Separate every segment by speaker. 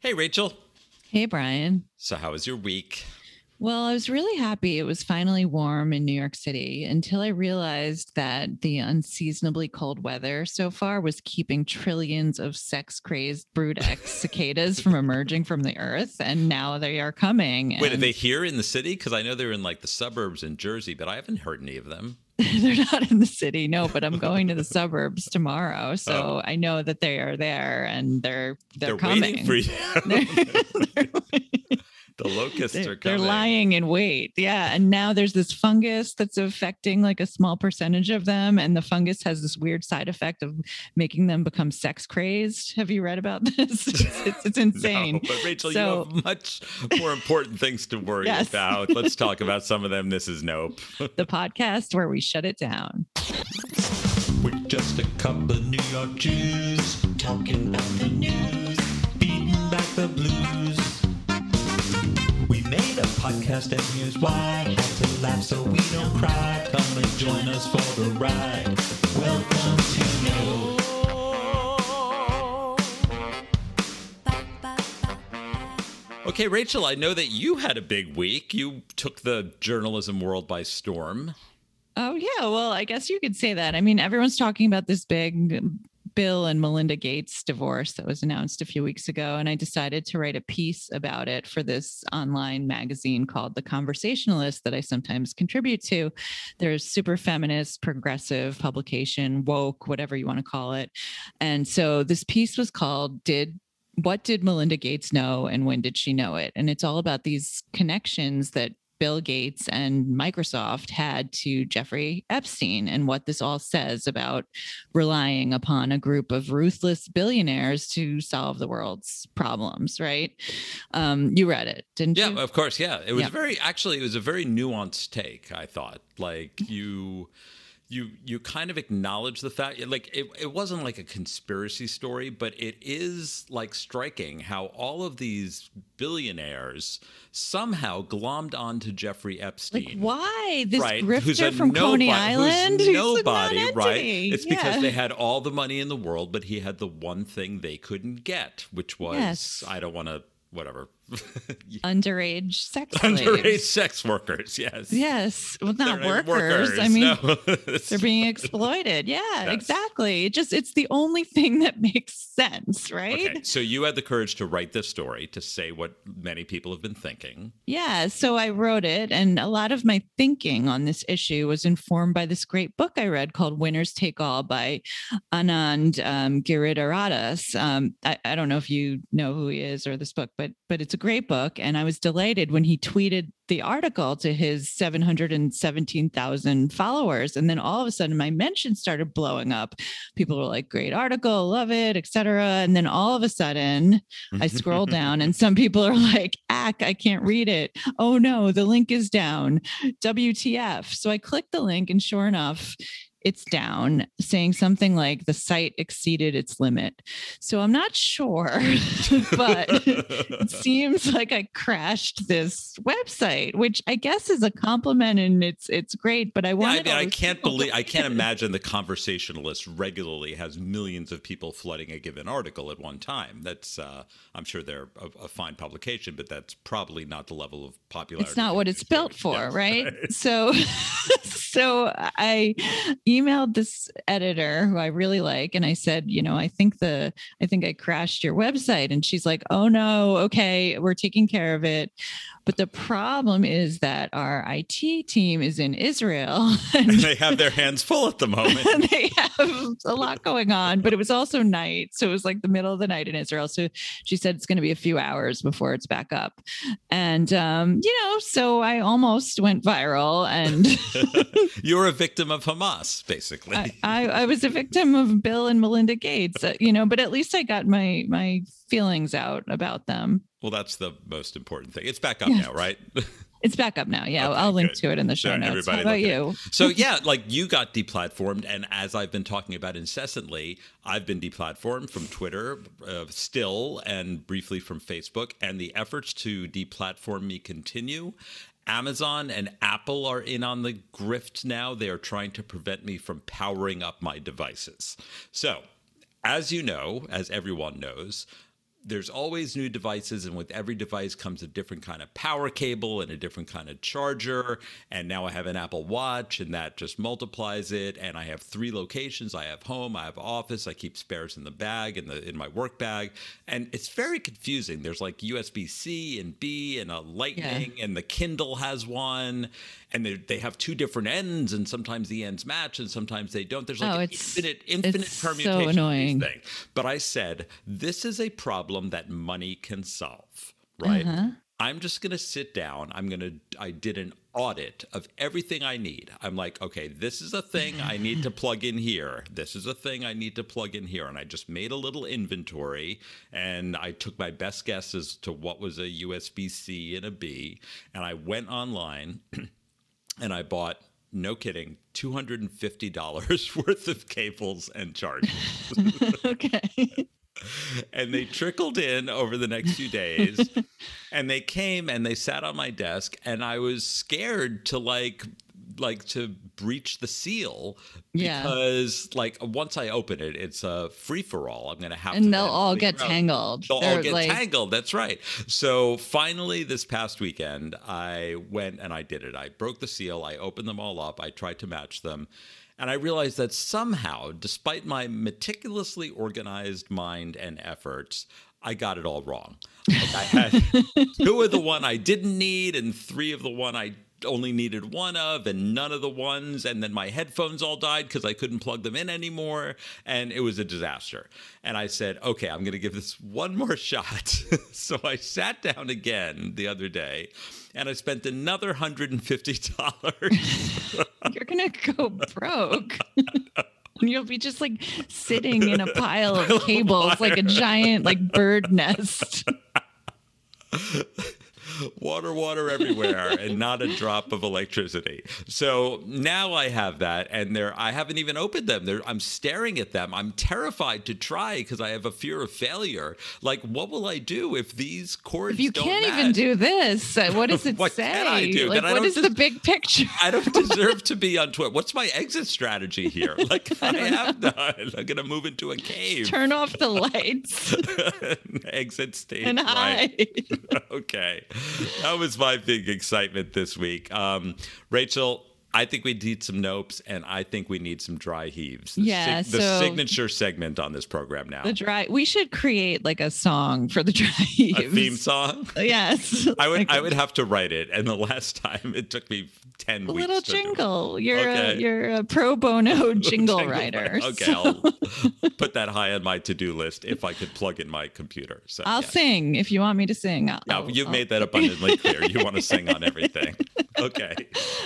Speaker 1: Hey, Rachel.
Speaker 2: Hey, Brian.
Speaker 1: So, how was your week?
Speaker 2: Well, I was really happy it was finally warm in New York City until I realized that the unseasonably cold weather so far was keeping trillions of sex crazed brood X cicadas from emerging from the earth. And now they are coming.
Speaker 1: Wait, are they here in the city? Because I know they're in like the suburbs in Jersey, but I haven't heard any of them.
Speaker 2: they're not in the city, no, but I'm going to the suburbs tomorrow. So
Speaker 1: Oh.
Speaker 2: I know that they are there and they're they're,
Speaker 1: waiting
Speaker 2: coming.
Speaker 1: for you.
Speaker 2: They're-
Speaker 1: the locusts
Speaker 2: they're,
Speaker 1: are
Speaker 2: they're lying in wait. Yeah. And now there's this fungus that's affecting like a small percentage of them. And the fungus has this weird side effect of making them become sex crazed. Have you read about this? It's, it's, it's insane.
Speaker 1: No, but Rachel,
Speaker 2: So-
Speaker 1: you have much more important things to worry
Speaker 2: Yes.
Speaker 1: about. Let's talk about some of them. This is Nope.
Speaker 2: The podcast where we shut it down.
Speaker 3: We're just a couple of New York Jews talking about the news, podcast and here's why. Had to laugh so we don't cry. Come and join us for the ride. Welcome to
Speaker 1: Okay, Rachel, I know that you had a big week. You took the journalism world by storm.
Speaker 2: Oh, yeah. Well, I guess you could say that. I mean, everyone's talking about this big Bill and Melinda Gates divorce that was announced a few weeks ago. And I decided to write a piece about it for this online magazine called The Conversationalist that I sometimes contribute to. There's super feminist, progressive publication, woke, whatever you want to call it. And so this piece was called Did what did Melinda Gates know and when did she know it? And it's all about these connections that Bill Gates and Microsoft had to Jeffrey Epstein and what this all says about relying upon a group of ruthless billionaires to solve the world's problems, right? Um, you read it, didn't
Speaker 1: Yeah,
Speaker 2: you?
Speaker 1: Yeah, of course. Yeah, it was
Speaker 2: Yeah.
Speaker 1: very actually. It was a very nuanced take. I thought, like you, you, you kind of acknowledge the fact, like it, it wasn't like a conspiracy story, but it is like striking how all of these billionaires somehow glommed onto Jeffrey Epstein.
Speaker 2: Like, why this
Speaker 1: right,
Speaker 2: grifter from Coney Island?
Speaker 1: nobody, right? It's because
Speaker 2: Yeah.
Speaker 1: they had all the money in the world, but he had the one thing they couldn't get, which was
Speaker 2: Yes.
Speaker 1: I don't want to whatever
Speaker 2: underage sex
Speaker 1: underage sex workers. Yes,
Speaker 2: Yes, well, not
Speaker 1: They're
Speaker 2: workers. I mean,
Speaker 1: no.
Speaker 2: they're being exploited. Yeah, exactly. It just it's the only thing that makes sense, right?
Speaker 1: Okay, so you had the courage to write this story to say what many people have been thinking.
Speaker 2: Yeah, so I wrote it, and a lot of my thinking on this issue was informed by this great book I read called "Winners Take All" by Anand um, Giridharadas. Um, I, I don't know if you know who he is or this book, but but it's a great book, and I was delighted when he tweeted the article to his 717,000 followers. And then all of a sudden my mentions started blowing up. People were like, great article, love it, etc. And then all of a sudden I scroll down and some people are like, ack, I can't read it. Oh no, the link is down. WTF. So I clicked the link and sure enough, it's down, saying something like the site exceeded its limit. So I'm not sure, but it seems like I crashed this website, which I guess is a compliment and it's it's great. But I
Speaker 1: Yeah,
Speaker 2: wanted.
Speaker 1: I mean, I can't
Speaker 2: to
Speaker 1: believe, I can't imagine the conversationalist regularly has millions of people flooding a given article at one time. That's, uh, I'm sure they're a, a fine publication, but that's probably not the level of popularity.
Speaker 2: It's not what it's built for,
Speaker 1: Yes,
Speaker 2: right? So, so I emailed this editor who I really like, and I said, you know, I think the, I think I crashed your website, and she's like, oh no, okay, we're taking care of it. But the problem is that our IT team is in Israel, and
Speaker 1: they have their hands full at the moment.
Speaker 2: and they have a lot going on, but it was also night. So it was like the middle of the night in Israel. So she said it's going to be a few hours before it's back up. And, um, you know, so I almost went viral and
Speaker 1: You're a victim of Hamas, basically.
Speaker 2: I, I, I was a victim of Bill and Melinda Gates, uh, you know, but at least I got my, my feelings out about them.
Speaker 1: well, that's the most important thing. It's back up now, right?
Speaker 2: It's back up now. Yeah.
Speaker 1: Okay,
Speaker 2: I'll link
Speaker 1: good.
Speaker 2: to it in the show notes. How
Speaker 1: everybody
Speaker 2: about you?
Speaker 1: So yeah, like you got deplatformed, and as I've been talking about incessantly, I've been deplatformed from Twitter, uh, still, and briefly from Facebook, and the efforts to deplatform me continue. Amazon and Apple are in on the grift now. They are trying to prevent me from powering up my devices. So, as you know, as everyone knows, there's always new devices, and with every device comes a different kind of power cable and a different kind of charger. And now I have an Apple Watch, and that just multiplies it. And I have three locations: I have home, I have office. I keep spares in the bag in the in my work bag, and it's very confusing. There's like USB C and B and a Lightning, and the Kindle has one, and they they have two different ends, and sometimes the ends match, and sometimes they don't. There's like
Speaker 2: Oh,
Speaker 1: an
Speaker 2: it's-
Speaker 1: infinite infinite
Speaker 2: it's so
Speaker 1: permutation. these
Speaker 2: annoying.
Speaker 1: things. But I said, this is a problem that money can solve, right?
Speaker 2: Uh-huh.
Speaker 1: I'm just going to sit down. I'm going to, I did an audit of everything I need. I'm like, okay, this is a thing I need to plug in here. This is a thing I need to plug in here. And I just made a little inventory and I took my best guess as to what was a USB C and a B. And I went online and I bought, no kidding, $250 worth of cables and chargers.
Speaker 2: okay.
Speaker 1: and they trickled in over the next few days and they came and they sat on my desk and i was scared to like like to breach the seal
Speaker 2: Yeah.
Speaker 1: because like once i open it it's a free-for-all i'm gonna have to
Speaker 2: And they'll all get
Speaker 1: out-
Speaker 2: tangled.
Speaker 1: They'll all
Speaker 2: They're
Speaker 1: get
Speaker 2: like-
Speaker 1: tangled. That's right. So finally, this past weekend, I went and I did it. I broke the seal. I opened them all up. I tried to match them. And I realized that somehow, despite my meticulously organized mind and efforts, I got it all wrong. Like I had two of the one I didn't need and three of the one I only needed one of and none of the ones and then my headphones all died because I couldn't plug them in anymore and it was a disaster. And I said, "Okay, I'm going to give this one more shot." so I sat down again the other day and I spent another $150.
Speaker 2: You're gonna go broke. And You'll be just like sitting in a pile of cables like a giant like bird nest.
Speaker 1: Water, water everywhere, and not a drop of electricity. So now I have that, and they're I haven't even opened them. They're, I'm staring at them. I'm terrified to try because I have a fear of failure. Like, what will I do if these cords
Speaker 2: If you can't
Speaker 1: match?
Speaker 2: even do this, uh, what does it
Speaker 1: What
Speaker 2: say?
Speaker 1: can I do?
Speaker 2: Like,
Speaker 1: I
Speaker 2: what
Speaker 1: don't
Speaker 2: the big picture?
Speaker 1: I don't deserve to be on Twitter. What's my exit strategy here? Like I, have none. I'm gonna move into a cave.
Speaker 2: Turn off the lights
Speaker 1: exit stage.
Speaker 2: and
Speaker 1: right. okay. That was my big excitement this week. Um, Rachel, I think we need some nopes and I think we need some dry heaves. The,
Speaker 2: Yeah,
Speaker 1: the
Speaker 2: so-
Speaker 1: signature segment on this program now.
Speaker 2: The dry. We should create like a song for the dry
Speaker 1: a
Speaker 2: heaves.
Speaker 1: theme song.
Speaker 2: Yes.
Speaker 1: I would I would have to write it, and the last time it took me ten
Speaker 2: a
Speaker 1: weeks.
Speaker 2: little
Speaker 1: to do it.
Speaker 2: jingle. You're
Speaker 1: Okay.
Speaker 2: a you're a pro bono jingle, writer.
Speaker 1: Okay,
Speaker 2: so
Speaker 1: I'll put that high on my to-do list if I could plug in my computer. So
Speaker 2: I'll
Speaker 1: yeah.
Speaker 2: sing if you want me to sing. I'll,
Speaker 1: Yeah, you've
Speaker 2: I'll-
Speaker 1: made that abundantly clear. You want to sing on everything. Okay.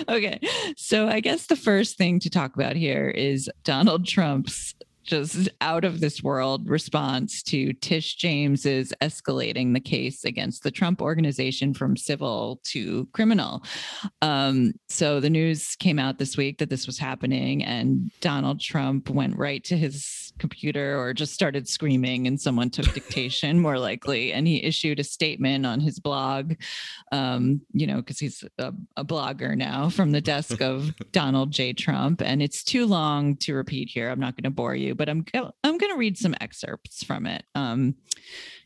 Speaker 2: okay. So I guess the first thing to talk about here is Donald Trump's just out of this world response to Tish James's escalating the case against the Trump organization from civil to criminal. Um, so the news came out this week that this was happening, and Donald Trump went right to his computer or just started screaming, and someone took dictation, more likely, and he issued a statement on his blog um, you know, because he's a, a blogger now from the desk of Donald J. Trump, and it's too long to repeat here. I'm not going to bore you, but I'm I'm going to read some excerpts from it. Um,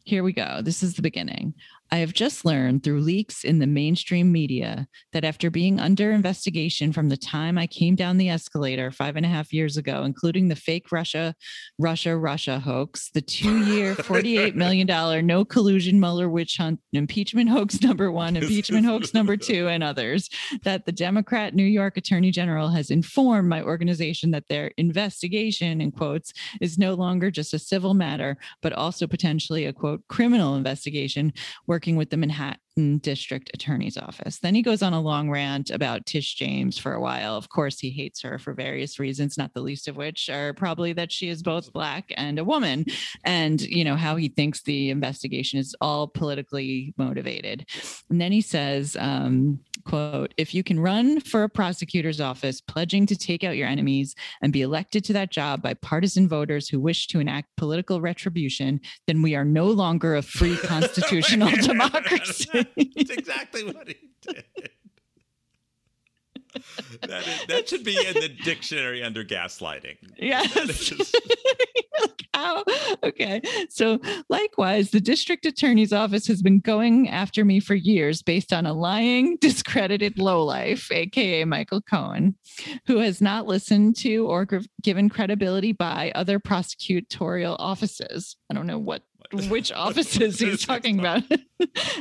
Speaker 2: here we go. This is the beginning. I have just learned through leaks in the mainstream media that after being under investigation from the time I came down the escalator five and a half years ago, including the fake Russia, Russia, Russia hoax, the two year, $48 million no collusion Mueller witch hunt, impeachment hoax number one, impeachment hoax number two, and others, that the Democrat New York Attorney General has informed my organization that their investigation, in quotes, is no longer just a civil matter, but also potentially a quote criminal investigation working with the Manhattan District Attorney's Office. Then he goes on a long rant about Tish James for a while. Of course, he hates her for various reasons, not the least of which are probably that she is both black and a woman, and you know how he thinks the investigation is all politically motivated. And then he says, um, quote, if you can run for a prosecutor's office pledging to take out your enemies and be elected to that job by partisan voters who wish to enact political retribution, then we are no longer a free constitutional democracy.
Speaker 1: That's exactly what he did. That, is, that should be in the dictionary under gaslighting.
Speaker 2: Yes.
Speaker 1: Is-
Speaker 2: Like, Okay. So, likewise, the district attorney's office has been going after me for years based on a lying, discredited lowlife, AKA Michael Cohen, who has not listened to or given credibility by other prosecutorial offices. I don't know what which offices he's talking about.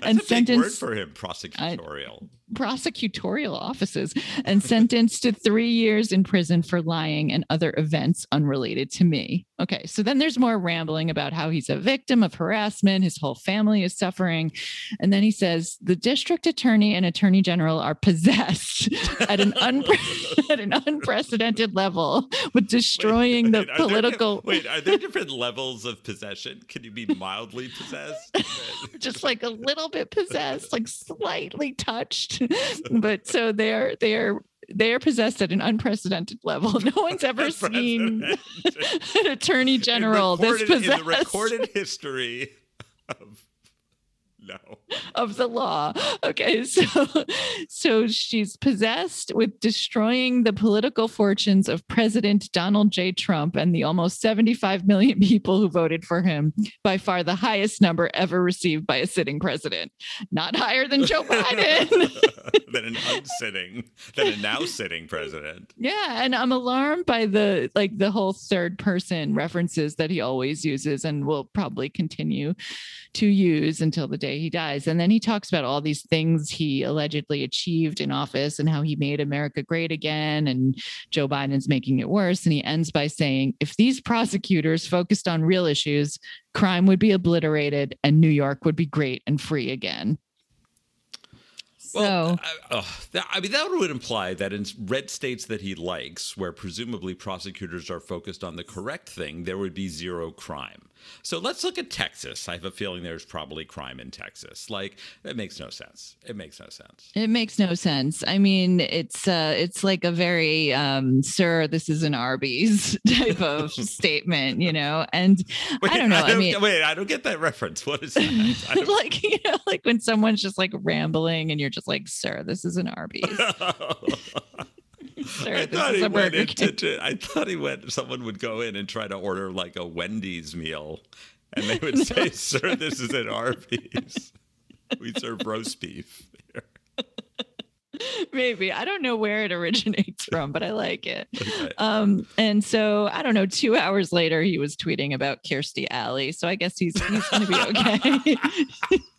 Speaker 2: And
Speaker 1: a big word for him, prosecutorial.
Speaker 2: Prosecutorial offices and sentenced to three years in prison for lying and other events unrelated to me. Okay, so then there's more rambling about how he's a victim of harassment, his whole family is suffering. And then he says the district attorney and attorney general are possessed at an, unpre- at an unprecedented level with destroying the
Speaker 1: Wait, are there-
Speaker 2: political.
Speaker 1: wait, are there different levels of possession? Can you be mildly possessed?
Speaker 2: just like a little bit possessed, like slightly touched. but so they're they're they're possessed at an unprecedented level. No one's ever seen an attorney general this
Speaker 1: recorded- in the recorded history of.
Speaker 2: Of the law. Okay, so so she's possessed with destroying the political fortunes of President Donald J. Trump and the almost 75 million people who voted for him, by far the highest number ever received by a sitting president. Not higher than Joe Biden.
Speaker 1: than an unsitting, than a now sitting president.
Speaker 2: Yeah, and I'm alarmed by the like the whole third person references that he always uses and will probably continue to use until the day he dies. And then he talks about all these things he allegedly achieved in office and how he made America great again and Joe Biden's making it worse and he ends by saying if these prosecutors focused on real issues, crime would be obliterated and New York would be great and free again. So
Speaker 1: Well, I, oh, that, I mean, that would imply that in red states that he likes, where presumably prosecutors are focused on the correct thing, there would be zero crime. So let's look at Texas. I have a feeling there's probably crime in Texas. Like, it makes no sense. It makes no sense.
Speaker 2: It makes no sense. I mean, it's uh it's like a very um sir, this is an Arby's type of statement, you know. And I don't know. I, mean
Speaker 1: wait, I don't get that reference. What is that?
Speaker 2: Like you know, like when someone's just like rambling and you're just like, sir, this is an Arby's. Sir,
Speaker 1: I
Speaker 2: this
Speaker 1: thought he went into. To- I thought he went. Someone would go in and try to order like a Wendy's meal, and they would say, "Sir, this is an Arby's. We serve roast beef."
Speaker 2: Maybe. I don't know where it originates from, but I like it.
Speaker 1: Okay.
Speaker 2: Um, and so I don't know, two hours later he was tweeting about Kirstie Alley. So I guess he's he's gonna be okay.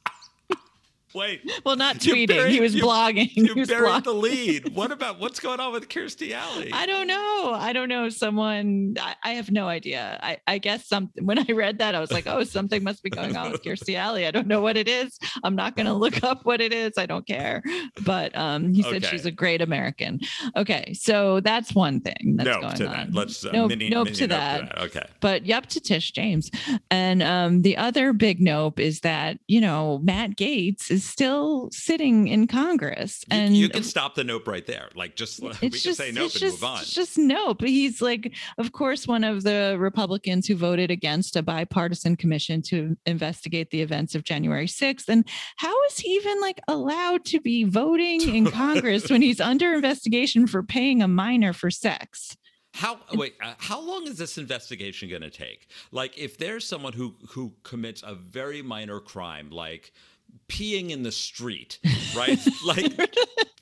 Speaker 1: Wait,
Speaker 2: well, not tweeting,
Speaker 1: buried-
Speaker 2: he was
Speaker 1: you-
Speaker 2: blogging.
Speaker 1: you
Speaker 2: He was
Speaker 1: buried
Speaker 2: blog-
Speaker 1: the lead. What about what's going on with Kirstie Alley?
Speaker 2: I don't know. I don't know. Someone, I, I have no idea. I, I guess something, when I read that, I was like, oh, something must be going on with Kirstie Alley. I don't know what it is. I'm not going to look up what it is. I don't care. But um, he said
Speaker 1: Okay.
Speaker 2: she's a great American. Okay. So that's one thing that's
Speaker 1: no
Speaker 2: going
Speaker 1: to
Speaker 2: on.
Speaker 1: that. Let's uh,
Speaker 2: Nope-
Speaker 1: mini,
Speaker 2: nope
Speaker 1: mini
Speaker 2: to
Speaker 1: nope
Speaker 2: that.
Speaker 1: Okay.
Speaker 2: but yep to Tish James. And um, the other big nope is that, you know, Matt Gaetz is still sitting in Congress. And
Speaker 1: you, can stop the nope right there. Like just we can
Speaker 2: just,
Speaker 1: say nope
Speaker 2: it's
Speaker 1: and
Speaker 2: just,
Speaker 1: move on.
Speaker 2: it's just nope. He's like, of course, one of the Republicans who voted against a bipartisan commission to investigate the events of January 6th. And how is he even like allowed to be voting in Congress when he's under investigation for paying a minor for sex?
Speaker 1: How wait? Uh, how long is this investigation going to take? Like, if there's someone who who commits a very minor crime, like peeing in the street, right? like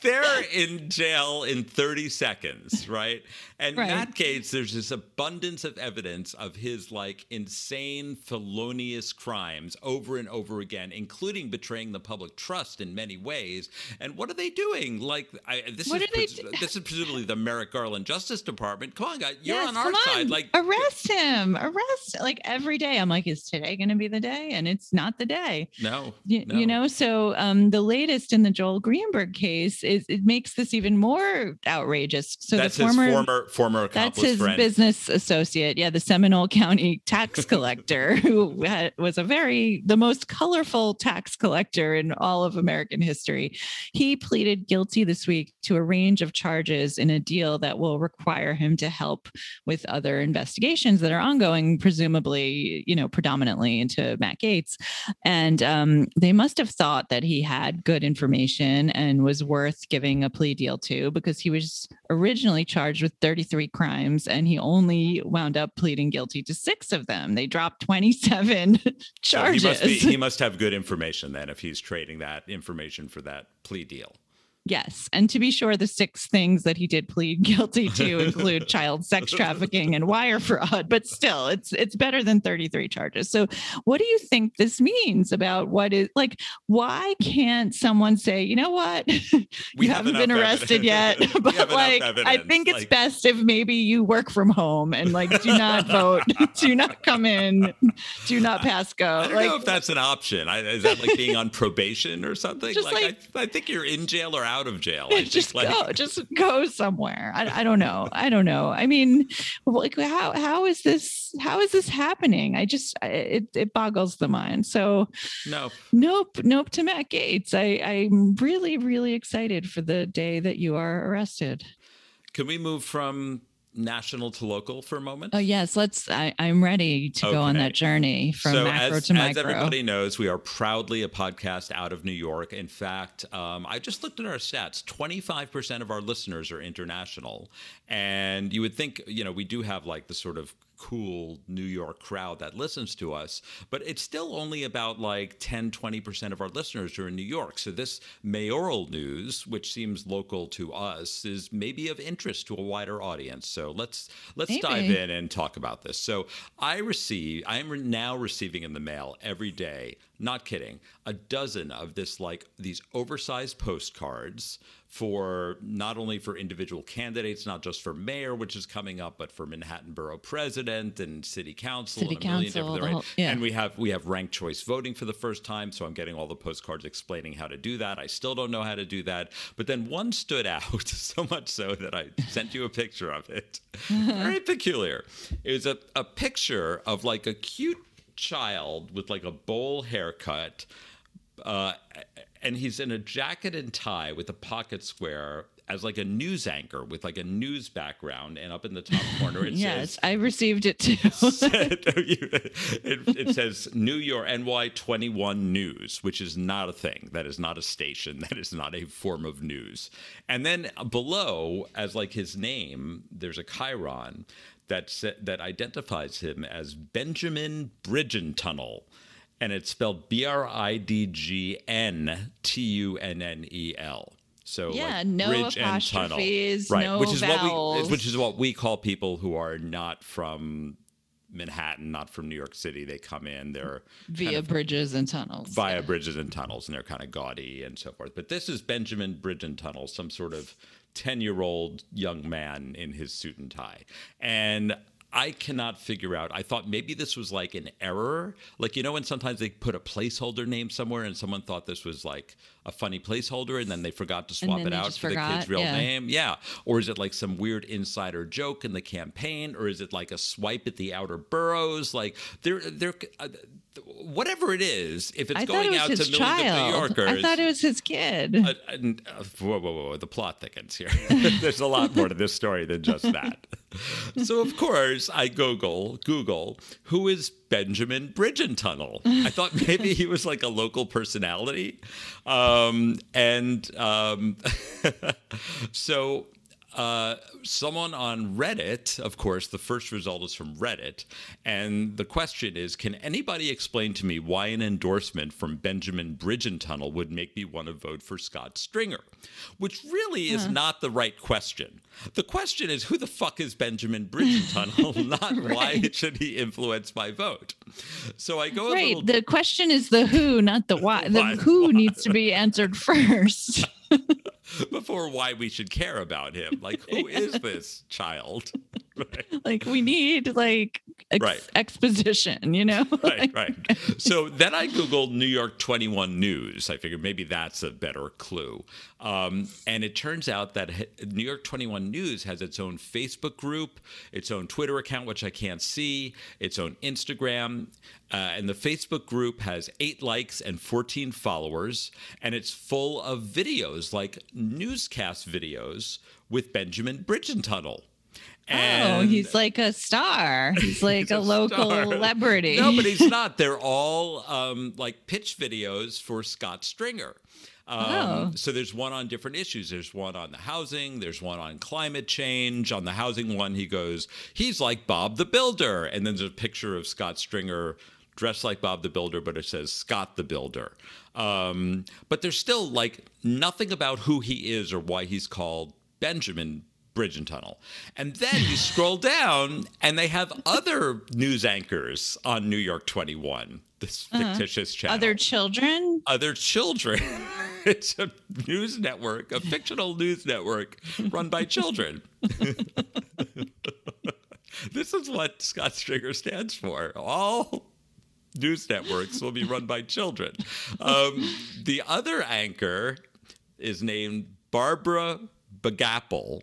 Speaker 1: they're in jail in 30 seconds, right? And
Speaker 2: Right.
Speaker 1: Matt Gaetz, there's this abundance of evidence of his like insane, felonious crimes over and over again, including betraying the public trust in many ways. And what are they doing? Like, I, this
Speaker 2: What
Speaker 1: is pres- this is presumably the Merrick Garland Justice Department. Come on, guys, you're
Speaker 2: Yes,
Speaker 1: on our side. Like,
Speaker 2: arrest him, arrest like every day. I'm like, is today going to be the day? And it's not the day.
Speaker 1: no,
Speaker 2: You,
Speaker 1: no.
Speaker 2: you know, so um, the latest in the Joel Greenberg case is it makes this even more outrageous. So
Speaker 1: that's
Speaker 2: the former,
Speaker 1: his former former
Speaker 2: that's his
Speaker 1: friend.
Speaker 2: business associate, yeah, the Seminole County tax collector, who had, was a very the most colorful tax collector in all of American history. He pleaded guilty this week to a range of charges in a deal that will require him to help with other investigations that are ongoing, presumably, you know, predominantly into Matt Gaetz. And um, they must have thought that he had good information and was worth giving a plea deal to because he was originally charged with 33 crimes and he only wound up pleading guilty to six of them. They dropped 27 charges.
Speaker 1: So he must be, he must have good information then if he's trading that information for that plea deal.
Speaker 2: Yes. And to be sure, the six things that he did plead guilty to include child sex trafficking and wire fraud, but still it's it's better than 33 charges. So what do you think this means about what is like why can't someone say, you know what?
Speaker 1: We
Speaker 2: you
Speaker 1: have
Speaker 2: haven't been arrested
Speaker 1: evidence.
Speaker 2: yet. But like I think it's
Speaker 1: like-
Speaker 2: best if maybe you work from home and like do not vote, do not come in, do not pass go.
Speaker 1: I don't
Speaker 2: like
Speaker 1: know if that's an option. I, is that like being on probation or something?
Speaker 2: Just
Speaker 1: like, I, I think you're in jail or out of jail. I think
Speaker 2: just
Speaker 1: like,
Speaker 2: go just go somewhere. I, I don't know. I don't know. I mean like how how is this how is this happening? I just it, it boggles the mind. So
Speaker 1: no.
Speaker 2: nope nope to matt gaetz i i'm really really excited for the day that you are arrested.
Speaker 1: Can we move from national to local for a moment?
Speaker 2: oh yes let's i i'm ready to go on that journey from
Speaker 1: so
Speaker 2: macro
Speaker 1: as,
Speaker 2: to
Speaker 1: as everybody knows, we are proudly a podcast out of New York. In fact, um, I just looked at our stats. Twenty-five percent of our listeners are international, and you would think, you know, we do have like the sort of cool New York crowd that listens to us, but it's still only about like 10, 20% of our listeners are in New York. So this mayoral news, which seems local to us, is maybe of interest to a wider audience. So let's let's
Speaker 2: Maybe.
Speaker 1: dive in and talk about this. So I receive I am now receiving in the mail every day, not kidding, a dozen of this like these oversized postcards for not only for individual candidates, not just for mayor, which is coming up, but for Manhattan Borough President and City Council
Speaker 2: City
Speaker 1: and
Speaker 2: Council,
Speaker 1: right?
Speaker 2: whole- yeah.
Speaker 1: And we have we have ranked choice voting for the first time, so I'm getting all the postcards explaining how to do that. I still don't know how to do that, but then one stood out so much so that I sent you a picture of it. Very peculiar. It was a, a picture of like a cute child with like a bowl haircut uh, and he's in a jacket and tie with a pocket square as like a news anchor with like a news background and up in the top corner it says
Speaker 2: yes
Speaker 1: says
Speaker 2: i received it too
Speaker 1: it, it says New York NY 21 News, which is not a thing. That is not a station. That is not a form of news. And then below, as like his name, there's a chyron that that identifies him as Benjamin Bridgentunnel. And it's spelled B R I D G N T U N N E L. So
Speaker 2: Yeah,
Speaker 1: like
Speaker 2: no
Speaker 1: bridge and tunnel,
Speaker 2: apostrophes,
Speaker 1: right?
Speaker 2: no
Speaker 1: which is what we, which is what we call people who are not from Manhattan, not from New York City. They come in, they're
Speaker 2: via bridges and tunnels
Speaker 1: via
Speaker 2: yeah.
Speaker 1: bridges and tunnels, and they're kind of gaudy and so forth. But this is Benjamin Bridge and Tunnel, some sort of 10 year old young man in his suit and tie. And I cannot figure out. I thought maybe this was like an error. Like, you know, when sometimes they put a placeholder name somewhere and someone thought this was like a funny placeholder and then they forgot to swap it out for the kid's real
Speaker 2: yeah.
Speaker 1: name. Yeah. Or is it like some weird insider joke in the campaign? Or is it like a swipe at the outer boroughs? Like, they're, they're, uh, whatever it is, if it's
Speaker 2: I
Speaker 1: going
Speaker 2: it was
Speaker 1: out
Speaker 2: his
Speaker 1: to millions of New
Speaker 2: child.
Speaker 1: Yorkers.
Speaker 2: I thought it was his kid.
Speaker 1: uh, and, uh, whoa, whoa, whoa, the plot thickens here. There's a lot more to this story than just that. so, of course, I Google, Google, who is Benjamin Bridgentunnel? I thought maybe he was like a local personality. Um, and um, so uh, someone on Reddit, of course, the first result is from Reddit. And the question is Can anybody explain to me why an endorsement from Benjamin Bridgentunnel would make me want to vote for Scott Stringer? Which really is not the right question. The question is Who the fuck is Benjamin Bridgentunnel, not why
Speaker 2: Right.
Speaker 1: should he influence my vote? So I go a
Speaker 2: Right.
Speaker 1: little.
Speaker 2: The question is the who, not the why. The
Speaker 1: Why-
Speaker 2: who
Speaker 1: why?
Speaker 2: needs to be answered first.
Speaker 1: before why we should care about him. Like, who is this child? Right.
Speaker 2: like we need like ex-
Speaker 1: Right.
Speaker 2: exposition, you know?
Speaker 1: right, right. So then I Googled New York 21 News. I figured maybe that's a better clue. Um, and it turns out that New York 21 News has its own Facebook group, its own Twitter account, which I can't see, its own Instagram. Uh, and the Facebook group has eight likes and 14 followers. And it's full of videos, like newscast videos with Benjamin Bridgentunnel.
Speaker 2: Oh, he's like a star. He's like
Speaker 1: He's
Speaker 2: a,
Speaker 1: a
Speaker 2: local
Speaker 1: star.
Speaker 2: celebrity.
Speaker 1: No, but he's not. They're all um, like pitch videos for Scott Stringer. Um,
Speaker 2: Oh.
Speaker 1: So there's one on different issues. There's one on the housing. There's one on climate change. On the housing one, he goes, he's like Bob the Builder. And then there's a picture of Scott Stringer dressed like Bob the Builder, but it says Scott the Builder. Um, but there's still like nothing about who he is or why he's called Benjamin Bridge and Tunnel. And then you scroll down and they have other news anchors on New York 21, this fictitious channel.
Speaker 2: Uh-huh. Other children?
Speaker 1: other children. it's a news network, a fictional news network run by children. this is what Scott Stringer stands for. All news networks will be run by children. Um, the other anchor is named Barbara Bagapple,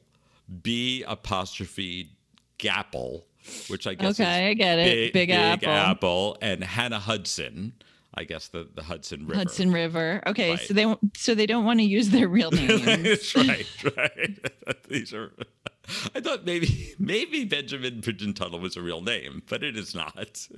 Speaker 1: B apostrophe Gapple, which I guess
Speaker 2: Okay, I get it. Big Apple.
Speaker 1: Apple, and Hannah Hudson. I guess the, the Hudson River.
Speaker 2: Hudson River. Okay,
Speaker 1: Right.
Speaker 2: so they so they don't want to use their real names.
Speaker 1: That's right, right. These are. I thought maybe maybe Benjamin Pigeon Tunnel was a real name, but it is not.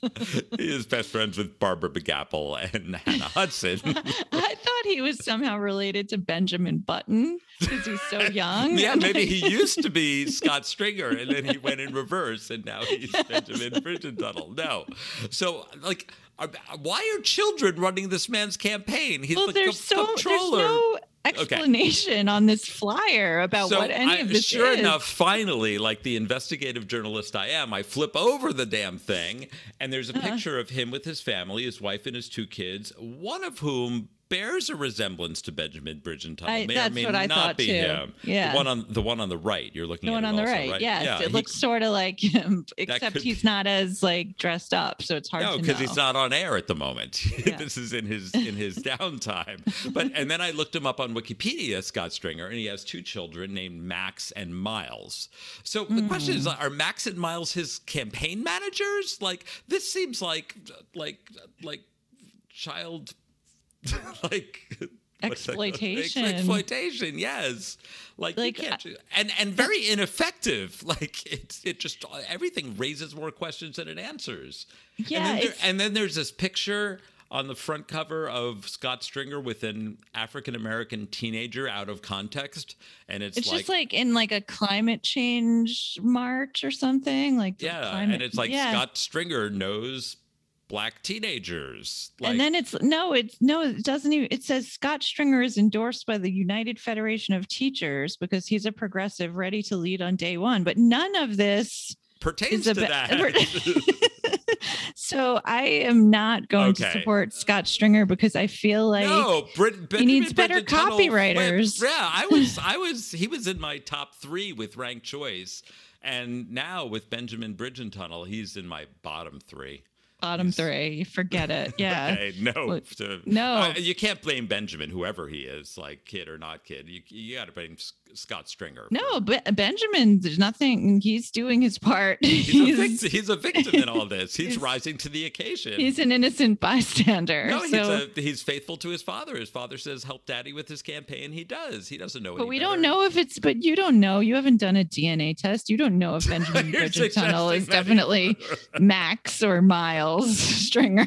Speaker 1: he is best friends with Barbara Bagapple and Hannah Hudson.
Speaker 2: I thought he was somehow related to Benjamin Button because he's so young.
Speaker 1: yeah, maybe he used to be Scott Stringer, and then he went in reverse, and now he's Benjamin Pigeon Tunnel. No, so like. Are, why are children running this man's campaign? He's
Speaker 2: Well,
Speaker 1: the
Speaker 2: there's
Speaker 1: co-
Speaker 2: so there's no explanation on this flyer about
Speaker 1: So
Speaker 2: what any
Speaker 1: I-
Speaker 2: of this
Speaker 1: sure
Speaker 2: is.
Speaker 1: Sure enough, finally, like the investigative journalist I am, I flip over the damn thing, and there's a
Speaker 2: Uh-huh.
Speaker 1: picture of him with his family, his wife and his two kids, one of whom bears a resemblance to Benjamin Bridgen Tunnel.
Speaker 2: I-
Speaker 1: may
Speaker 2: that's
Speaker 1: or may
Speaker 2: what I
Speaker 1: not
Speaker 2: thought,
Speaker 1: be
Speaker 2: too.
Speaker 1: him.
Speaker 2: Yeah.
Speaker 1: the one on the one on the right. You're looking
Speaker 2: the
Speaker 1: at
Speaker 2: one on the
Speaker 1: also,
Speaker 2: right. Yes,
Speaker 1: Yeah,
Speaker 2: it
Speaker 1: he-
Speaker 2: looks sort of like him, except
Speaker 1: could
Speaker 2: he's not as like dressed up, so it's hard
Speaker 1: No,
Speaker 2: to know.
Speaker 1: because he's not on air at the moment.
Speaker 2: Yeah.
Speaker 1: this is in his in his downtime. But and then I looked him up on Wikipedia, Scott Stringer, and he has two children named Max and Miles. So the question is, mm. are Max and Miles his campaign managers? Like this seems like like like child like. what's that called?
Speaker 2: Exploitation.
Speaker 1: exploitation, yes. Like,
Speaker 2: Like,
Speaker 1: you can't, uh, and and very ineffective. Like it, it just everything raises more questions than it answers.
Speaker 2: Yeah,
Speaker 1: and then, there, and then there's this picture on the front cover of Scott Stringer with an African American teenager out of context, and it's,
Speaker 2: It's
Speaker 1: like,
Speaker 2: just like in like a climate change march or something. Like
Speaker 1: yeah,
Speaker 2: climate,
Speaker 1: and it's like
Speaker 2: yeah.
Speaker 1: Scott Stringer knows black teenagers. Like,
Speaker 2: and then it's no, it's no, it doesn't even. It says Scott Stringer is endorsed by the United Federation of Teachers because he's a progressive ready to lead on day one. But none of this
Speaker 1: pertains to
Speaker 2: a
Speaker 1: that.
Speaker 2: so I am not going to support Scott Stringer because I feel like
Speaker 1: no, Brit, Benjamin
Speaker 2: needs better copywriters.
Speaker 1: Yeah, I was, I was, he was in my top three with Rank Choice, and now with Benjamin Bridgen Tunnel, he's in my bottom three.
Speaker 2: Bottom three, forget it. Yeah.
Speaker 1: Okay, no,
Speaker 2: no.
Speaker 1: uh, you can't blame Benjamin, whoever he is, like kid or not kid. You you got to blame Scott Stringer. for-
Speaker 2: No, but Benjamin, there's nothing. He's doing his part.
Speaker 1: he's, a victim, he's a victim in all this. He's,
Speaker 2: He's-
Speaker 1: rising to the occasion.
Speaker 2: he's an innocent bystander.
Speaker 1: no, he's, a, he's faithful to his father. His father says, "Help Daddy with his campaign." He does. He doesn't know.
Speaker 2: but we
Speaker 1: better.
Speaker 2: don't know if it's. But you don't know. You haven't done a DNA test. You don't know if Benjamin Bridget Tunnel is
Speaker 1: suggesting that he-
Speaker 2: definitely Max or Miles Stringer.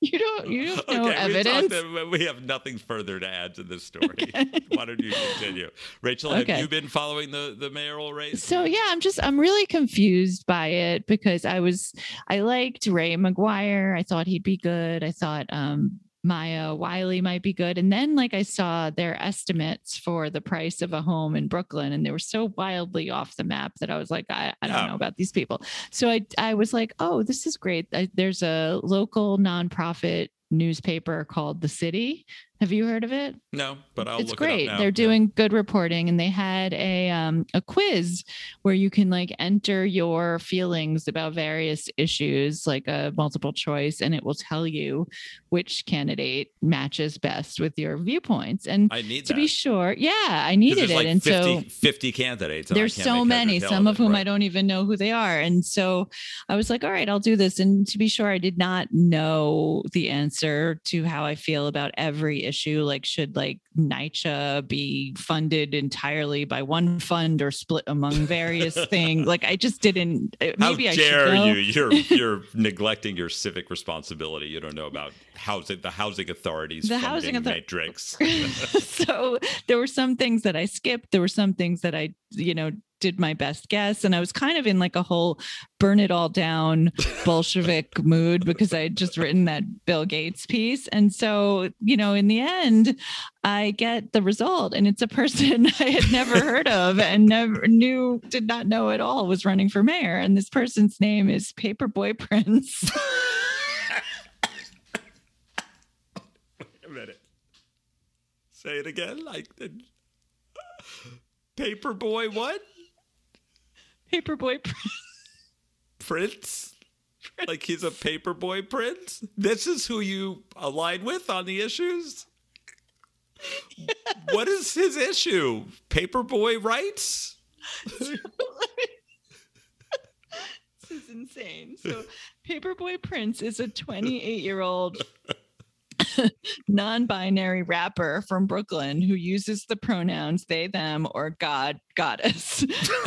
Speaker 2: You don't. You have no
Speaker 1: okay,
Speaker 2: evidence.
Speaker 1: uh, we have nothing further to add to this story. Why don't you continue, Rachel? Have you been following the the mayoral race?
Speaker 2: So yeah, I'm just I'm really confused by it because I was I liked Ray McGuire. I thought he'd be good. I thought um Maya Wiley might be good. And then like I saw their estimates for the price of a home in Brooklyn and they were so wildly off the map that I was like, I, I don't know about these people. So I I was like, oh, this is great. I, there's a local nonprofit newspaper called The City. Have you heard of it?
Speaker 1: no, but I'll
Speaker 2: it's
Speaker 1: look
Speaker 2: great.
Speaker 1: it up now. It's great.
Speaker 2: They're
Speaker 1: Yeah.
Speaker 2: doing good reporting, and they had a um, a quiz where you can like enter your feelings about various issues, like a multiple choice, and it will tell you which candidate matches best with your viewpoints. And
Speaker 1: I need
Speaker 2: to
Speaker 1: that.
Speaker 2: be sure, yeah, I needed
Speaker 1: there's
Speaker 2: it, and
Speaker 1: 50,
Speaker 2: so
Speaker 1: 50 candidates.
Speaker 2: there's so
Speaker 1: make heads or
Speaker 2: many some of whom i don't even know who they are and so i was like all right i'll do this and to be sure i did not know the answer to how I feel about every issue. Like, should like NYCHA be funded entirely by one fund or split among various things? Like, I just didn't. uh,
Speaker 1: How
Speaker 2: Maybe I
Speaker 1: dare
Speaker 2: should
Speaker 1: you? You're you're neglecting your civic responsibility. You don't know about housing, the housing authorities
Speaker 2: The housing author-
Speaker 1: matrix.
Speaker 2: so there were some things that I skipped. There were some things that I, you know, did my best guess. And I was kind of in like a whole burn it all down Bolshevik mood because I had just written that Bill Gates piece. And so, you know, in the end, I get the result and it's a person I had never heard of and never knew, did not know at all was running for mayor. And this person's name is Paperboy Prince.
Speaker 1: Wait a minute. Say it again. Like Paperboy, what?
Speaker 2: Paperboy Prince.
Speaker 1: Prince? Like he's a paperboy prince? This is who you align with on the issues? what is his issue? Paperboy rights?
Speaker 2: this is insane. So, Paperboy Prince is a 28 year old non binary rapper from Brooklyn who uses the pronouns they, them, or God, goddess. So,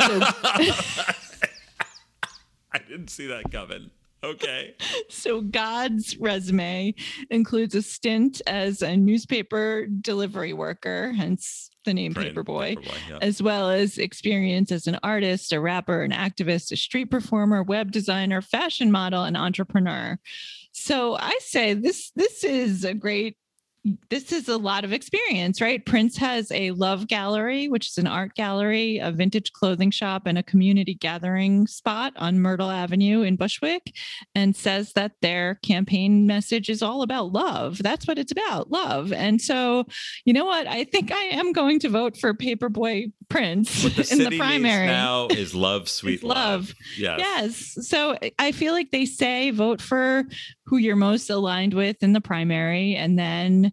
Speaker 1: I didn't see that coming. Okay.
Speaker 2: so God's resume includes a stint as a newspaper delivery worker, hence the name
Speaker 1: Print,
Speaker 2: Paperboy.
Speaker 1: Paperboy, yeah.
Speaker 2: as well as experience as an artist, a rapper, an activist, a street performer, web designer, fashion model, and entrepreneur. So I say this this is a great this is a lot of experience, right? Prince has a love gallery, which is an art gallery, a vintage clothing shop, and a community gathering spot on Myrtle Avenue in Bushwick, and says that their campaign message is all about love. That's what it's about, love. And so, you know what? I think I am going to vote for Paperboy Prince
Speaker 1: What the
Speaker 2: in the primary.
Speaker 1: now is love, sweet
Speaker 2: love.
Speaker 1: love. Yes.
Speaker 2: Yes. So I feel like they say vote for who you're most aligned with in the primary and then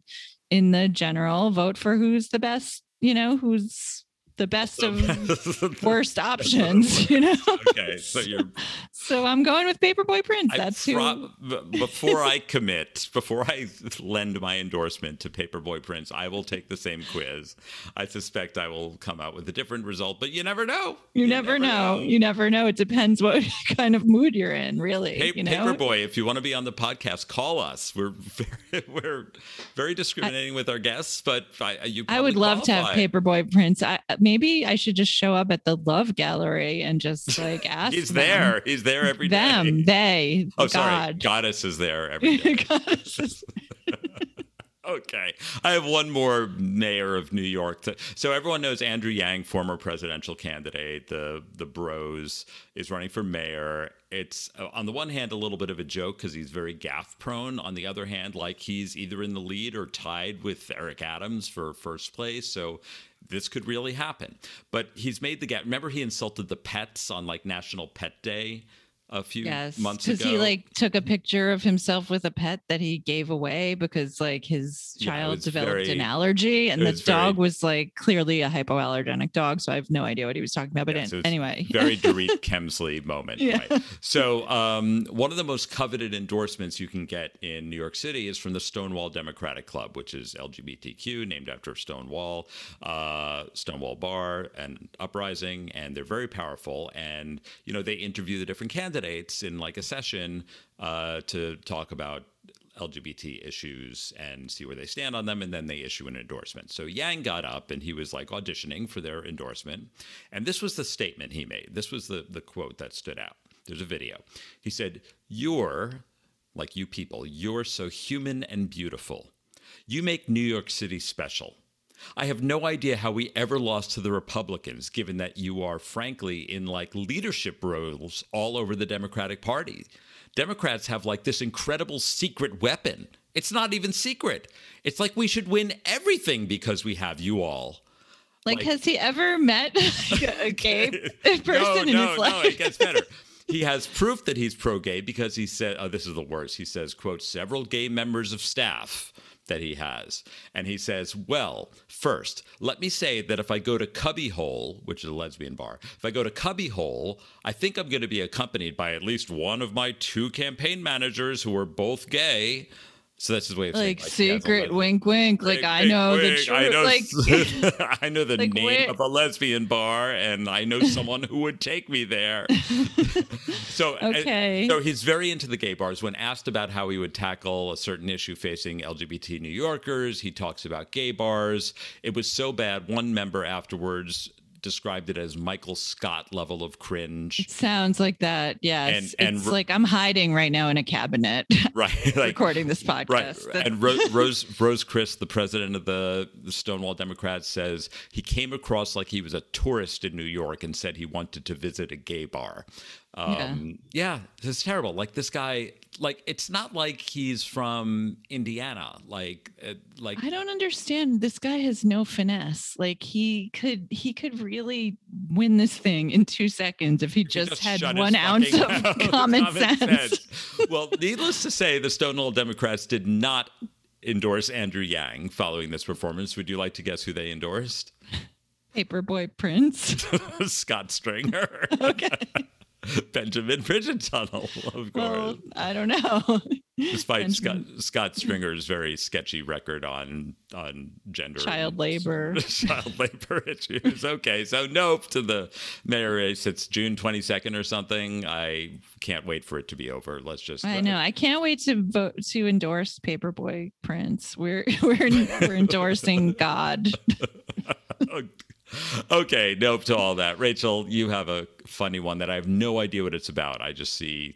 Speaker 2: in the general vote for who's the best, you know, who's the best of worst options, you know.
Speaker 1: okay, so you're
Speaker 2: So I'm going with Paperboy Prince.
Speaker 1: I
Speaker 2: That's who
Speaker 1: pro- b- before I commit, before I lend my endorsement to Paperboy Prince, I will take the same quiz. I suspect I will come out with a different result, but you never know.
Speaker 2: you, never, know. You never know. It depends what kind of mood you're in, really.
Speaker 1: Pa-
Speaker 2: you know?
Speaker 1: Paperboy, if you want to be on the podcast, call us. We're very, we're very discriminating with our guests, but I, you.
Speaker 2: I would love to have. Paperboy Prince. I, maybe I should just show up at the Love Gallery and just like ask.
Speaker 1: He's
Speaker 2: them-
Speaker 1: there. He's there every day.
Speaker 2: them, they,
Speaker 1: Oh, sorry. Goddess is there every day.
Speaker 2: Goddesses.
Speaker 1: Okay. I have one more mayor of New York. To, so everyone knows Andrew Yang, former presidential candidate, the the Bros, is running for mayor. It's uh, on the one hand a little bit of a joke because he's very gaff prone. On the other hand, like he's either in the lead or tied with Eric Adams for first place. So this could really happen. But he's made the gap. Remember, he insulted the pets on like National Pet Day a few
Speaker 2: Yes,
Speaker 1: months ago.
Speaker 2: because he like took a picture of himself with a pet that he gave away because like his child
Speaker 1: was
Speaker 2: developed
Speaker 1: very-
Speaker 2: an allergy, and the
Speaker 1: was very-
Speaker 2: dog was like clearly a hypoallergenic dog. So I have no idea what he was talking about. But
Speaker 1: Yes,
Speaker 2: an-
Speaker 1: it was
Speaker 2: anyway,
Speaker 1: very Dorit Kemsley moment.
Speaker 2: Yeah.
Speaker 1: Right. So um, one of the most coveted endorsements you can get in New York City is from the Stonewall Democratic Club, which is LGBTQ, named after Stonewall, uh, Stonewall Bar and Uprising, and they're very powerful. And you know they interview the different candidates in like a session uh, to talk about LGBT issues and see where they stand on them, and then they issue an endorsement. So Yang got up and he was like auditioning for their endorsement, and this was the statement he made. This was the the quote that stood out. There's a video. He said, "You're like you people. You're so human and beautiful. You make New York City special." I have no idea how we ever lost to the Republicans, given that you are, frankly, in like leadership roles all over the Democratic Party. Democrats have like this incredible secret weapon. It's not even secret. It's like we should win everything because we have you all.
Speaker 2: like,
Speaker 1: like-
Speaker 2: has he ever met a gay person
Speaker 1: no,
Speaker 2: in
Speaker 1: no,
Speaker 2: his life?
Speaker 1: no, it gets better. He has proof that he's pro-gay because he said, "Oh, this is the worst." He says, "quote several gay members of staff." That he has. And he says, Well, first, let me say that if I go to Cubbyhole, which is a lesbian bar, if I go to Cubbyhole, I think I'm going to be accompanied by at least one of my two campaign managers who are both gay. So that's his way of saying
Speaker 2: like
Speaker 1: like, has a
Speaker 2: secret wink wink like
Speaker 1: Wink,
Speaker 2: I
Speaker 1: wink,
Speaker 2: know the truth
Speaker 1: I know,
Speaker 2: like
Speaker 1: I know the
Speaker 2: like,
Speaker 1: name
Speaker 2: where-
Speaker 1: of a lesbian bar, and I know someone who would take me there. so uh,
Speaker 2: Okay.
Speaker 1: so he's very into the gay bars. When asked about how he would tackle a certain issue facing LGBT New Yorkers, he talks about gay bars. It was so bad. One member afterwards described it as Michael Scott level of cringe.
Speaker 2: sounds like that yes
Speaker 1: And- and
Speaker 2: it's
Speaker 1: r-
Speaker 2: like i'm hiding right now in a cabinet
Speaker 1: Right, like
Speaker 2: recording this
Speaker 1: Right,
Speaker 2: podcast That-
Speaker 1: and Ro- Rose Rose Chris, the president of the, the Stonewall Democrats, says he came across like he was a tourist in New York and said he wanted to visit a gay bar. Um, yeah. it's terrible. Like this guy, like it's not like he's from Indiana. Like, uh, like
Speaker 2: I don't understand. This guy has no finesse. Like he could he could really win this thing in two seconds if he just,
Speaker 1: just
Speaker 2: had one ounce of common,
Speaker 1: Common
Speaker 2: sense.
Speaker 1: well, needless to say, the Stonewall Democrats did not endorse Andrew Yang following this performance. Would you like to guess who they endorsed?
Speaker 2: Paperboy Prince.
Speaker 1: Scott Stringer.
Speaker 2: Okay.
Speaker 1: Benjamin Bridget Tunnel, of course.
Speaker 2: well, I don't know.
Speaker 1: Despite Scott,
Speaker 2: Benjamin-
Speaker 1: Scott Stringer's very sketchy record on on gender
Speaker 2: Child labor.
Speaker 1: child labor issues. Okay, so nope to the mayor race. It's June twenty second or something. I can't wait for it to be over. Let's just.
Speaker 2: I know. I can't wait to vote to endorse Paperboy Prince. We're we're we're endorsing God.
Speaker 1: Oh, okay, nope to all that. Rachel, you have a funny one that I have no idea what it's about. I just see,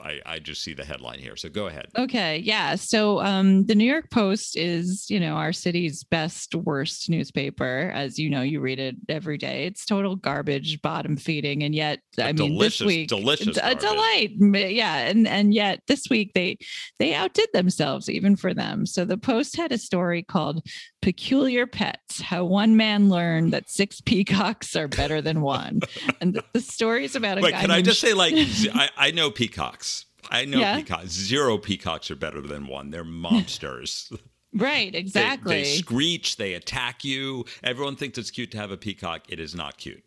Speaker 1: I, I just see the headline here. So go ahead.
Speaker 2: Okay, yeah. So um, the New York Post is, you know, our city's best, worst newspaper. As you know, you read it every day. It's total garbage, bottom feeding, and yet,
Speaker 1: A
Speaker 2: I mean, this week,
Speaker 1: delicious
Speaker 2: a delight. Yeah, and and yet this week they they outdid themselves even for them. So the Post had a story called "Peculiar Pets: How One Man Learned That Six Peacocks Are Better Than One," and the, the story is about a
Speaker 1: Wait,
Speaker 2: guy.
Speaker 1: can I just say, like, z- I, I know peacocks. I know
Speaker 2: Yeah.
Speaker 1: peacocks. Zero peacocks are better than one. They're monsters.
Speaker 2: right?
Speaker 1: They-
Speaker 2: Exactly.
Speaker 1: They, screech. They attack you. Everyone thinks it's cute to have a peacock. It is not cute.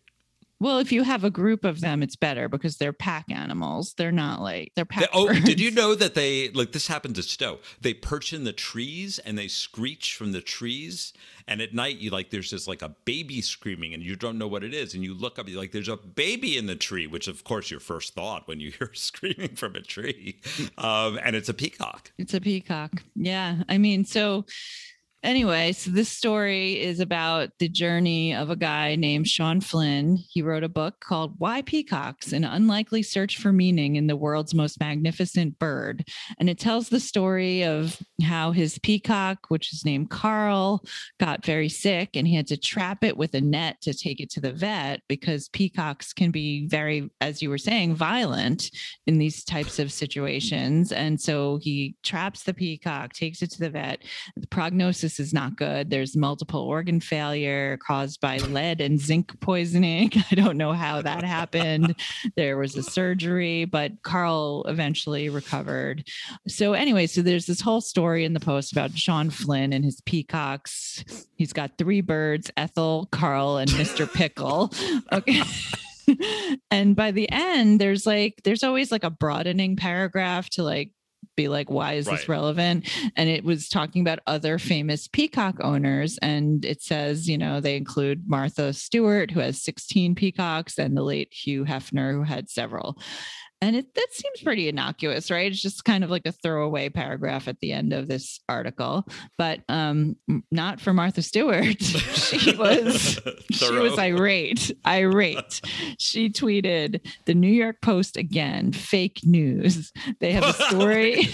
Speaker 2: Well, if you have a group of them, it's better because they're pack animals. They're not like they're pack.
Speaker 1: They- oh, did you know that they like this happened to Stowe? They perch in the trees and they screech from the trees. And at night, you like there's just like a baby screaming, and you don't know what it is. And you look up, you're like, there's a baby in the tree, which of course your first thought when you hear screaming from a tree, um, and it's a peacock.
Speaker 2: It's a peacock. Yeah. I mean, so anyway, so this story is about the journey of a guy named Sean Flynn. He wrote a book called Why Peacocks An Unlikely Search for Meaning in the World's Most Magnificent Bird. And it tells the story of how his peacock, which is named Carl, got very sick and he had to trap it with a net to take it to the vet because peacocks can be very, as you were saying, violent in these types of situations. And so he traps the peacock, takes it to the vet. The prognosis is not good. There's multiple organ failure caused by lead and zinc poisoning. I don't know how that happened. There was a surgery, but Carl eventually recovered. So, anyway, so there's this whole story in the post about Sean Flynn and his peacocks. He's got three birds Ethel, Carl, and Mr. Pickle. Okay. and by the end, there's like, there's always like a broadening paragraph to like, be like, why is
Speaker 1: Right.
Speaker 2: this relevant? And it was talking about other famous peacock owners. And it says, you know, they include Martha Stewart, who has 16 peacocks, and the late Hugh Hefner, who had several. And it that seems pretty innocuous, right? It's just kind of like a throwaway paragraph at the end of this article, but um, not for Martha Stewart. she was she was irate, irate. She tweeted, "The New York Post again, fake news. They have a story.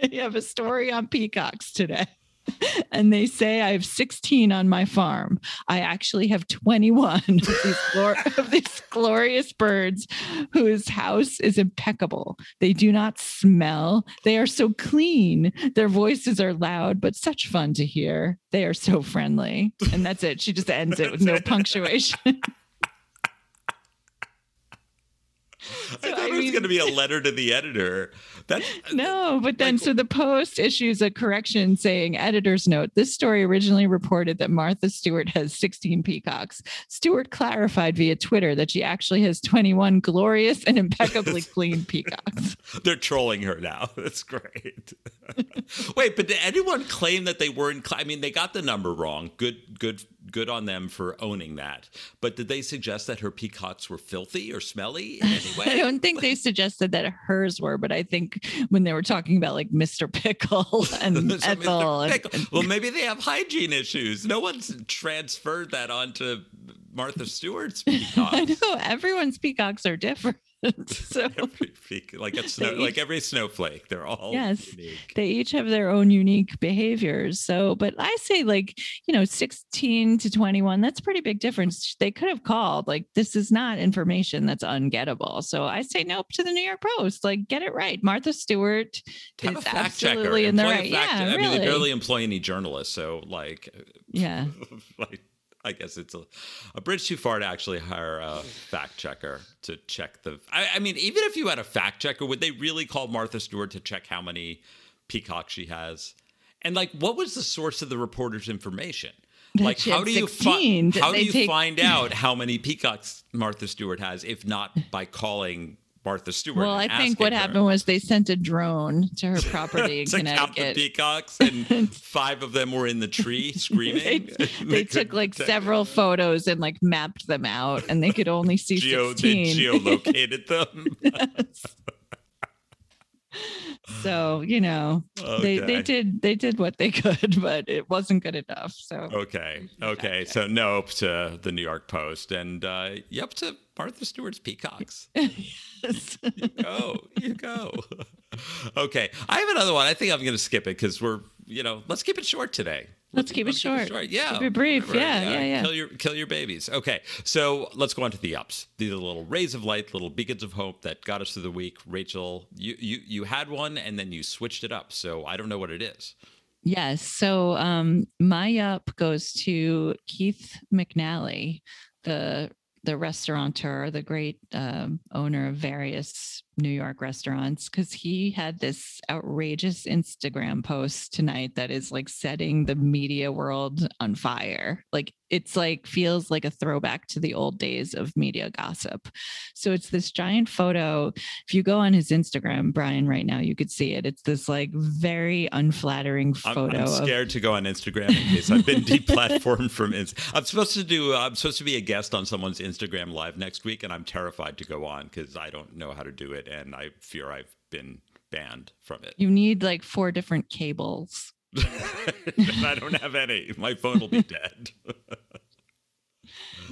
Speaker 2: they have a story on peacocks today." And they say I have 16 on my farm. I actually have 21 of these, glor- of these glorious birds whose house is impeccable. They do not smell. They are so clean. Their voices are loud, but such fun to hear. They are so friendly. And that's it. She just ends it with no punctuation.
Speaker 1: I thought
Speaker 2: I
Speaker 1: it was
Speaker 2: mean-
Speaker 1: going to be a letter to the editor. That's
Speaker 2: No, but then
Speaker 1: Like-
Speaker 2: so the Post issues a correction saying, editor's note, this story originally reported that Martha Stewart has 16 peacocks. Stewart clarified via Twitter that she actually has 21 glorious and impeccably clean peacocks.
Speaker 1: They're trolling her now. That's great. Wait, but did anyone claim that they weren't? I mean, they got the number wrong. Good, good, good on them for owning that. But did they suggest that her peacocks were filthy or smelly in any way?
Speaker 2: I don't think they suggested that hers were, but I think when they were talking about like Mr. Pickle and. Ethel, and,
Speaker 1: well, maybe they have hygiene issues. No one's transferred that onto Martha Stewart's peacocks.
Speaker 2: I know everyone's peacocks are different. so
Speaker 1: Every like a snow,
Speaker 2: They-
Speaker 1: like every snowflake, they're all
Speaker 2: Yes.
Speaker 1: unique.
Speaker 2: they each have their own unique behaviors. So, but I say like, you know, 16 to 21, that's a pretty big difference. They could have called like, this is not information that's ungettable. So I say nope to the New York Post. Like, get it right. Martha Stewart
Speaker 1: Have
Speaker 2: is
Speaker 1: fact checker.
Speaker 2: absolutely in the
Speaker 1: Employ
Speaker 2: right.
Speaker 1: fact-
Speaker 2: Yeah,
Speaker 1: I mean,
Speaker 2: really.
Speaker 1: they barely employ any journalists, so like,
Speaker 2: yeah.
Speaker 1: like I guess it's a, a bridge too far to actually hire a fact checker to check the. I, I mean, even if you had a fact checker, would they really call Martha Stewart to check how many peacocks she has? And like, what was the source of the reporter's information?
Speaker 2: That
Speaker 1: like, how do you
Speaker 2: 16,
Speaker 1: find
Speaker 2: that
Speaker 1: how do you
Speaker 2: take-
Speaker 1: find out how many peacocks Martha Stewart has, if not by calling Martha Stewart?
Speaker 2: Well, I think what
Speaker 1: her?
Speaker 2: happened was they sent a drone to her property in
Speaker 1: to count the peacocks, and five of them were in the tree screaming.
Speaker 2: They, they took like
Speaker 1: detect-
Speaker 2: several photos and like mapped them out, and they could only see
Speaker 1: Geo, they
Speaker 2: 16.
Speaker 1: geolocated them.
Speaker 2: So you know they they did they did what they could but it wasn't good enough so
Speaker 1: Okay. Okay. So nope to the New York Post and uh, yep to Martha Stewart's peacocks.
Speaker 2: Yes.
Speaker 1: You go. You go. okay. I have another one. I think I'm going to skip it because we're you know let's keep it short today.
Speaker 2: Let's keep it short.
Speaker 1: Yeah.
Speaker 2: Keep it brief.
Speaker 1: Right,
Speaker 2: Yeah, yeah, yeah.
Speaker 1: Kill your kill your babies. Okay. So let's go on to the ups. These are little rays of light, little beacons of hope that got us through the week. Rachel, you you you had one and then you switched it up. So I don't know what it is.
Speaker 2: yes so um my up goes to keith mcnally the the restaurateur the great um, owner of various new york restaurants because he had this outrageous instagram post tonight that is like setting the media world on fire like it's like feels like a throwback to the old days of media gossip so it's this giant photo if you go on his instagram brian right now you could see it it's this like very unflattering
Speaker 1: I'm,
Speaker 2: photo
Speaker 1: I'm
Speaker 2: of
Speaker 1: scared to go on Instagram in case I've been deplatformed from. Ins- I'm supposed to do. I'm supposed to be a guest on someone's Instagram live next week, and I'm terrified to go on because I don't know how to do it, and I fear I've been banned from it.
Speaker 2: you need like four different cables
Speaker 1: I don't have any. My phone will be dead.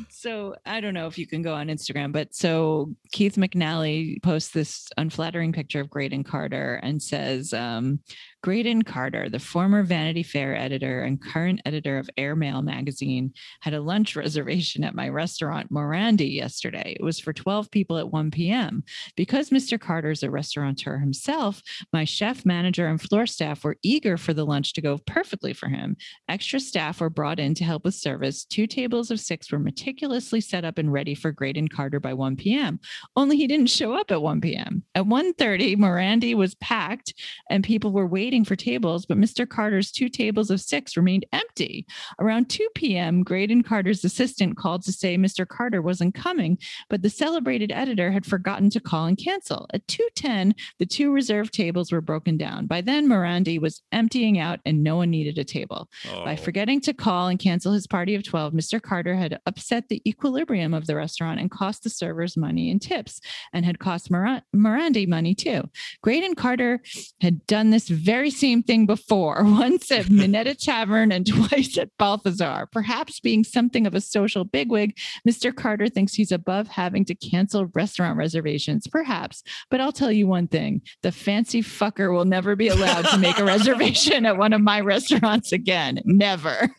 Speaker 2: so I don't know if you can go on Instagram, but so Keith McNally posts this unflattering picture of Graydon Carter and says, um, Graydon Carter, the former Vanity Fair editor and current editor of Airmail magazine, had a lunch reservation at my restaurant Morandi yesterday. It was for 12 people at 1 p.m. Because Mr. Carter is a restaurateur himself, my chef, manager, and floor staff were eager for the lunch to go perfectly for him. Extra staff were brought in to help with service. Two tables of six were meticulously set up and ready for Graydon Carter by 1 p.m. Only he didn't show up at 1 p.m. At 1:30, Morandi was packed and people were waiting for tables, but Mr. Carter's two tables of six remained empty. Around 2 p.m., Graydon Carter's assistant called to say Mr. Carter wasn't coming, but the celebrated editor had forgotten to call and cancel. At 2:10, the two reserved tables were broken down. By then, Morandi was emptying out and no one needed a table. By
Speaker 1: Oh.
Speaker 2: forgetting to call and cancel his party of 12, Mr. Carter had upset the equilibrium of the restaurant and cost the servers money and tips and had cost Mora- Morandi money too. Graydon Carter had done this very same thing before, once at Minetta Tavern and twice at Balthazar. Perhaps being something of a social bigwig, Mr. Carter thinks he's above having to cancel restaurant reservations. Perhaps. But I'll tell you one thing the fancy fucker will never be allowed to make a reservation at one of my restaurants again. Never.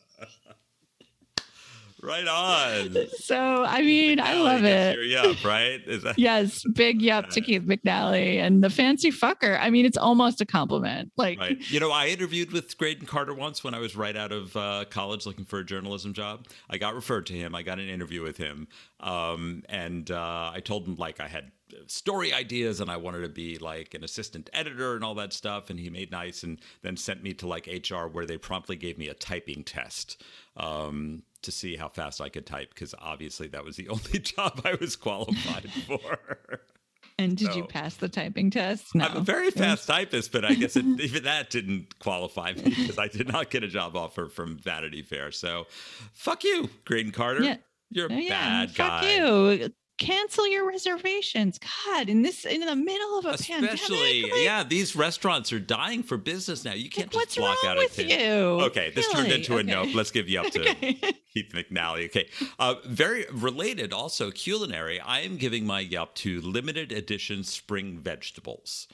Speaker 1: Right on.
Speaker 2: So, I mean, I love it.
Speaker 1: Yup, right? Is that-
Speaker 2: Yes, big yup to Keith McNally and the fancy fucker. I mean, it's almost a compliment. Like,
Speaker 1: Right. You know, I interviewed with Graydon Carter once when I was right out of uh, college looking for a journalism job. I got referred to him. I got an interview with him. Um, and uh, I told him, like, I had story ideas and I wanted to be like an assistant editor and all that stuff. And he made nice and then sent me to like HR where they promptly gave me a typing test um, to see how fast I could type because obviously that was the only job I was qualified for.
Speaker 2: And did you pass the typing test? No.
Speaker 1: I'm a very fast typist, but I guess it, even that didn't qualify me because I did not get a job offer from Vanity Fair. So, fuck you, Graydon Carter.
Speaker 2: Yeah.
Speaker 1: You're a
Speaker 2: Oh, yeah,
Speaker 1: bad
Speaker 2: fuck
Speaker 1: guy.
Speaker 2: you. Cancel your reservations. God, in this in the middle of a
Speaker 1: Especially,
Speaker 2: pandemic. like,
Speaker 1: yeah, these restaurants are dying for business now. You can't
Speaker 2: like,
Speaker 1: just
Speaker 2: wrong
Speaker 1: out a
Speaker 2: you?
Speaker 1: Okay, this turned
Speaker 2: Really?
Speaker 1: into a nope. Let's give you up to
Speaker 2: Okay.
Speaker 1: Keith McNally. Okay. Uh, very related, also culinary. I am giving my yup to limited edition spring vegetables.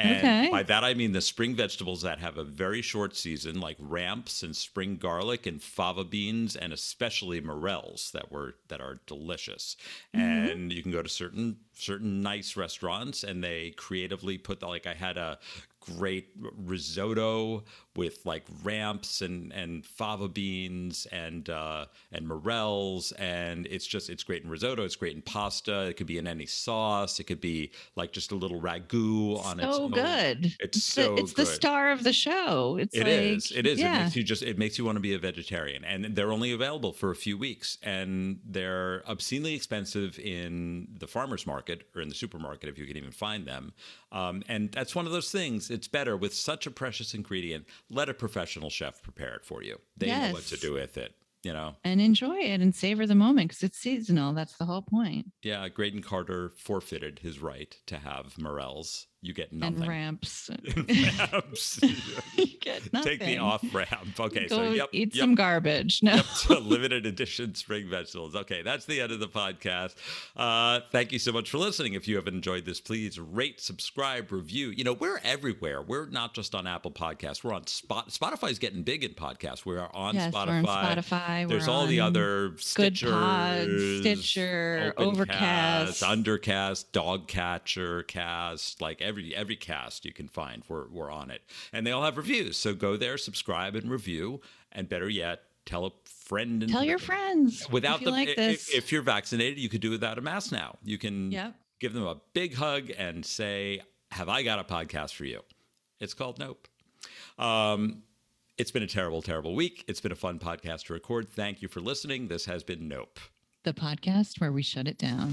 Speaker 1: And
Speaker 2: Okay.
Speaker 1: by that I mean the spring vegetables that have a very short season, like ramps and spring garlic and fava beans, and especially morels that were that are delicious. Mm-hmm. And you can go to certain certain nice restaurants, and they creatively put the, like I had a great risotto with like ramps and and fava beans and uh, and morels, and it's just it's great in risotto. It's great in pasta. It could be in any sauce. It could be like just a little ragu on its
Speaker 2: so
Speaker 1: own.
Speaker 2: good.
Speaker 1: It's
Speaker 2: the,
Speaker 1: so
Speaker 2: it's the star of the show. It's
Speaker 1: It
Speaker 2: like,
Speaker 1: is. It is. It makes you just. It makes you want to be a vegetarian, and they're only available for a few weeks, and they're obscenely expensive in the farmers market or in the supermarket if you can even find them. Um, and that's one of those things. It's better with such a precious ingredient. Let a professional chef prepare it for you. They know what to do with it. You know.
Speaker 2: and enjoy it and savor the moment because it's seasonal. That's the whole point.
Speaker 1: Yeah, Graydon Carter forfeited his right to have morels. You get
Speaker 2: And
Speaker 1: nothing.
Speaker 2: ramps.
Speaker 1: Ramps.
Speaker 2: you get nothing.
Speaker 1: Take the off ramp. Okay,
Speaker 2: Go
Speaker 1: so yep,
Speaker 2: eat
Speaker 1: yep.
Speaker 2: some garbage. No.
Speaker 1: Yep, so limited edition spring vegetables. Okay, that's the end of the podcast. Uh, thank you so much for listening. If you have enjoyed this, please rate, subscribe, review. You know, we're everywhere. We're not just on Apple Podcasts. We're on Spot. Spotify's getting big in podcasts. We are on
Speaker 2: Yes,
Speaker 1: Spotify.
Speaker 2: we're on Spotify.
Speaker 1: There's
Speaker 2: we're
Speaker 1: all the other
Speaker 2: Good
Speaker 1: Stitchers,
Speaker 2: Pods, Stitcher,
Speaker 1: Overcast,
Speaker 2: Overcast.
Speaker 1: Undercast, Dogcatcher, Cast, like every every cast you can find, we're we're on it, and they all have reviews. So go there, subscribe, and review, and better yet, tell a friend. And
Speaker 2: Tell your friends.
Speaker 1: Without
Speaker 2: if you
Speaker 1: the,
Speaker 2: like
Speaker 1: i- i-
Speaker 2: this.
Speaker 1: if you're vaccinated, you could do without a mask now. You can
Speaker 2: Yep.
Speaker 1: give them a big hug and say, "Have I got a podcast for you?" It's called Nope. Um, it's been a terrible, terrible week. It's been a fun podcast to record. Thank you for listening. This has been Nope.
Speaker 2: the podcast where we shut it down.